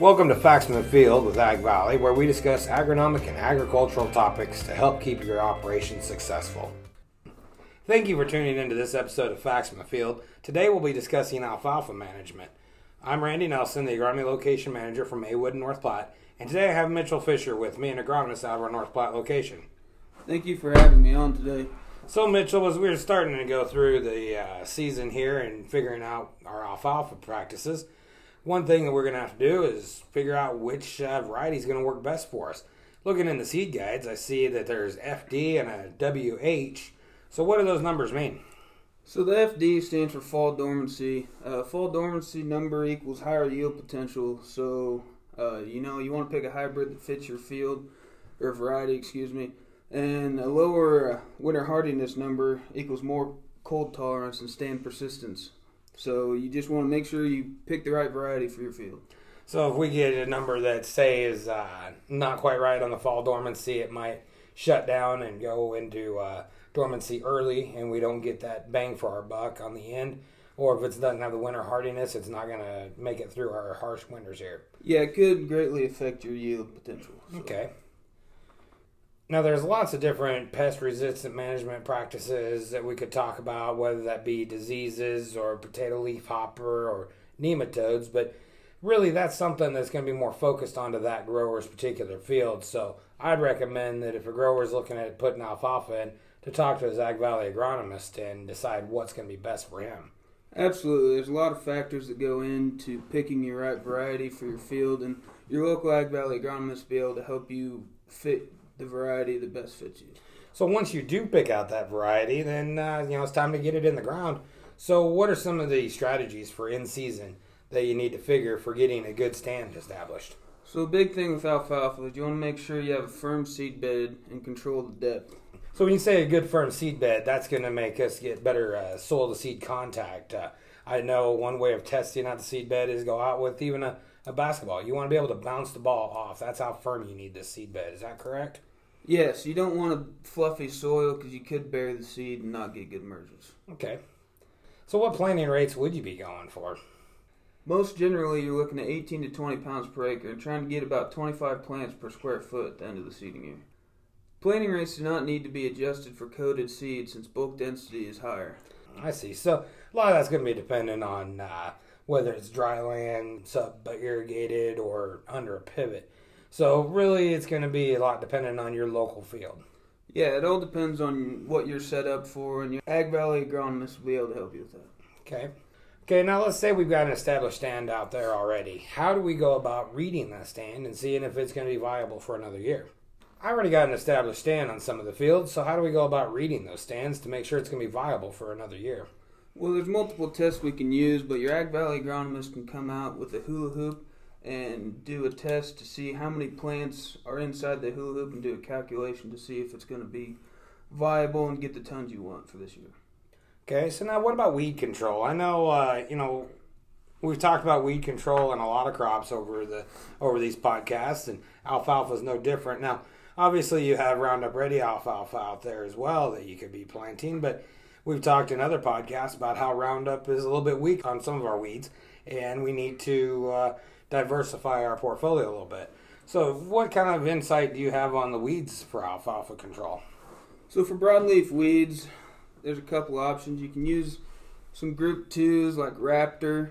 Welcome to Facts from the Field with Ag Valley, where we discuss agronomic and agricultural topics to help keep your operations successful. Thank you for tuning into this episode of Facts from the Field. Today we'll be discussing alfalfa management. I'm Randy Nelson, the agronomy location manager from Maywood and North Platte, and today I have Mitchell Fisher with me, an agronomist out of our North Platte location. Thank you for having me on today. So, Mitchell, as we were starting to go through the uh, season here and figuring out our alfalfa practices, one thing that we're going to have to do is figure out which uh, variety is going to work best for us. Looking in the seed guides, I see that there's FD and a WH. So, what do those numbers mean? So the FD stands for fall dormancy. Uh, fall dormancy number equals higher yield potential. So uh, you know you want to pick a hybrid that fits your field or variety, excuse me. And a lower winter hardiness number equals more cold tolerance and stand persistence. So you just want to make sure you pick the right variety for your field. So, if we get a number that, say, is uh, not quite right on the fall dormancy, it might shut down and go into uh, dormancy early, and we don't get that bang for our buck on the end. Or if it doesn't have the winter hardiness, it's not going to make it through our harsh winters here. Yeah, it could greatly affect your yield potential. so. Okay. Now, there's lots of different pest resistant management practices that we could talk about, whether that be diseases or potato leaf hopper or nematodes, but really that's something that's going to be more focused onto that grower's particular field. So I'd recommend that if a grower's looking at putting alfalfa in, to talk to his Ag Valley agronomist and decide what's going to be best for him. Absolutely. There's a lot of factors that go into picking your right variety for your field, and your local Ag Valley agronomist will be able to help you fit the variety that best fits you. So once you do pick out that variety, then uh, you know it's time to get it in the ground. So what are some of the strategies for in season that you need to figure for getting a good stand established? So, a big thing with alfalfa is you want to make sure you have a firm seed bed and control the depth. So when you say a good firm seed bed, that's going to make us get better uh, soil to seed contact. Uh, I know one way of testing out the seed bed is go out with even a, a basketball. You want to be able to bounce the ball off. That's how firm you need this seed bed. Is that correct? Yes, you don't want a fluffy soil because you could bury the seed and not get good emergence. Okay. So what planting rates would you be going for? Most generally, you're looking at 18 to 20 pounds per acre and trying to get about 25 plants per square foot at the end of the seeding year. Planting rates do not need to be adjusted for coated seed since bulk density is higher. I see. So a lot of that's going to be dependent on uh, whether it's dry land, sub irrigated, or under a pivot. So really, it's going to be a lot dependent on your local field. Yeah, it all depends on what you're set up for, and your Ag Valley agronomist will be able to help you with that. Okay. Okay, now let's say we've got an established stand out there already. How do we go about reading that stand and seeing if it's going to be viable for another year? I already got an established stand on some of the fields, so how do we go about reading those stands to make sure it's going to be viable for another year? Well, there's multiple tests we can use, but your Ag Valley agronomist can come out with a hula hoop and do a test to see how many plants are inside the hula hoop and do a calculation to see if it's going to be viable and get the tons you want for this year. Okay, so now what about weed control? I know, uh, you know, we've talked about weed control in a lot of crops over the over these podcasts, and alfalfa is no different. Now, obviously, you have Roundup Ready alfalfa out there as well that you could be planting, but we've talked in other podcasts about how Roundup is a little bit weak on some of our weeds, and we need to uh, diversify our portfolio a little bit. So, what kind of insight do you have on the weeds for alfalfa control? So for broadleaf weeds, there's a couple options. You can use some group twos like Raptor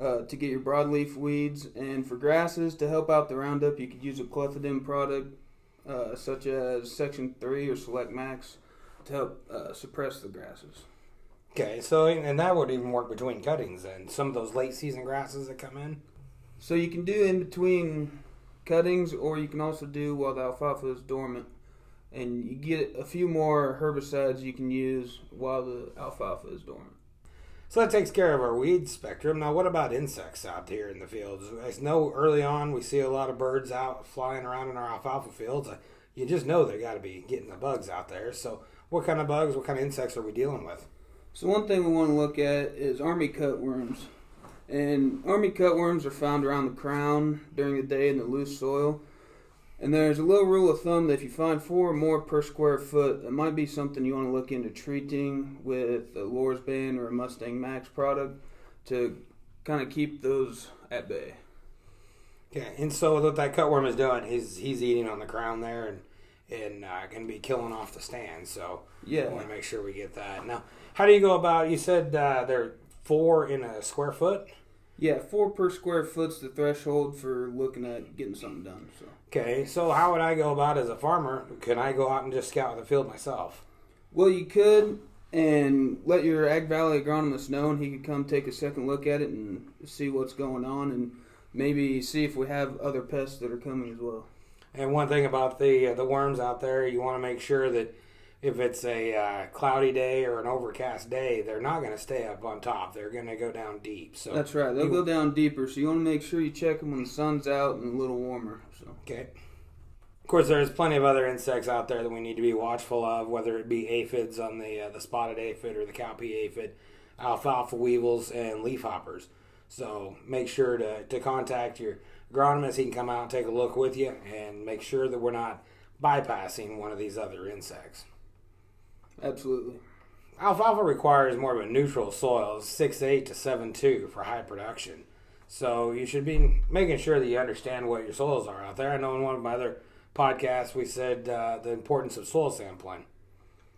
uh, to get your broadleaf weeds, and for grasses to help out the Roundup, you could use a clethodim product uh, such as Section Three or Select Max to help uh, suppress the grasses. Okay, so and that would even work between cuttings and some of those late season grasses that come in. So you can do in between cuttings, or you can also do while the alfalfa is dormant, and you get a few more herbicides you can use while the alfalfa is dormant. So that takes care of our weed spectrum. Now, what about insects out here in the fields? I know early on we see a lot of birds out flying around in our alfalfa fields. You just know they got to be getting the bugs out there. So, what kind of bugs, what kind of insects are we dealing with? So one thing we want to look at is army cutworms. And army cutworms are found around the crown during the day in the loose soil. And there's a little rule of thumb that if you find four or more per square foot, it might be something you want to look into treating with a Lorsban or a Mustang Max product to kind of keep those at bay. Yeah, and so what that cutworm is doing, he's he's eating on the crown there and and uh, going to be killing off the stand. So Yeah. Want to make sure we get that. Now, how do you go about? You said uh, they're four in a square foot. Yeah, four per square foot's the threshold for looking at getting something done. So Okay, so how would I go about as a farmer? Can I go out and just scout the field myself? Well, you could, and let your Ag Valley agronomist know, and he could come take a second look at it and see what's going on, and maybe see if we have other pests that are coming as well. And one thing about the uh, the worms out there, you want to make sure that if it's a uh, cloudy day or an overcast day, they're not going to stay up on top. They're going to go down deep. So That's right. They'll you- go down deeper, so you want to make sure you check them when the sun's out and a little warmer. So Okay. Of course, there's plenty of other insects out there that we need to be watchful of, whether it be aphids on the uh, the spotted aphid or the cowpea aphid, alfalfa weevils, and leafhoppers. So make sure to, to contact your agronomist. He can come out and take a look with you and make sure that we're not bypassing one of these other insects. absolutely. Alfalfa requires more of a neutral soil, 6.8 to 7.2 for high production. So you should be making sure that you understand what your soils are out there. I know in one of my other podcasts we said uh, the importance of soil sampling.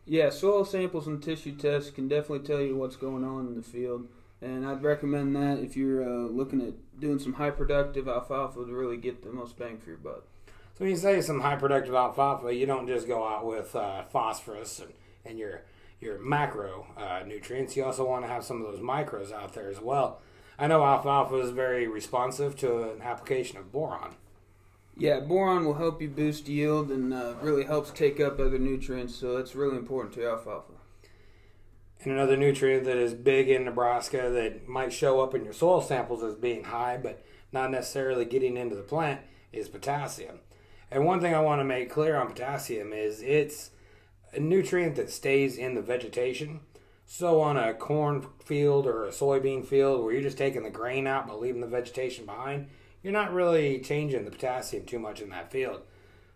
Yeah, soil samples and tissue tests can definitely tell you what's going on in the field, and I'd recommend that if you're uh, looking at doing some high productive alfalfa to really get the most bang for your buck. So when you say some high productive alfalfa, you don't just go out with uh, phosphorus and, and your your macro uh, nutrients. You also want to have some of those micros out there as well. I know alfalfa is very responsive to an application of boron. Yeah, boron will help you boost yield and uh, really helps take up other nutrients, so it's really important to alfalfa. And another nutrient that is big in Nebraska that might show up in your soil samples as being high, but not necessarily getting into the plant, is potassium. And one thing I want to make clear on potassium is it's a nutrient that stays in the vegetation. So on a corn field or a soybean field where you're just taking the grain out but leaving the vegetation behind, you're not really changing the potassium too much in that field.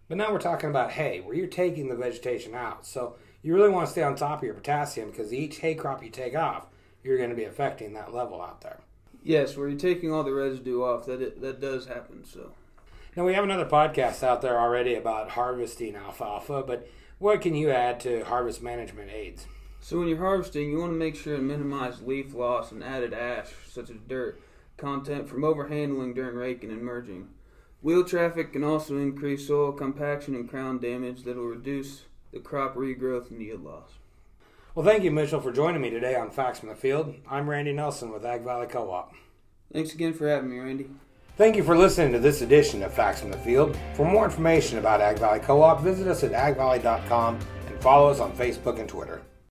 But now we're talking about hay, where you're taking the vegetation out. So you really want to stay on top of your potassium because each hay crop you take off, you're going to be affecting that level out there. Yes, where you're taking all the residue off, that it, that does happen. So Now we have another podcast out there already about harvesting alfalfa, but what can you add to harvest management aids? So when you're harvesting, you want to make sure and minimize leaf loss and added ash, such as dirt, content from overhandling during raking and merging. Wheel traffic can also increase soil compaction and crown damage that will reduce the crop regrowth and yield loss. Well, thank you, Mitchell, for joining me today on Facts from the Field. I'm Randy Nelson with Ag Valley Co-op. Thanks again for having me, Randy. Thank you for listening to this edition of Facts from the Field. For more information about Ag Valley Co-op, visit us at agvalley.com and follow us on Facebook and Twitter.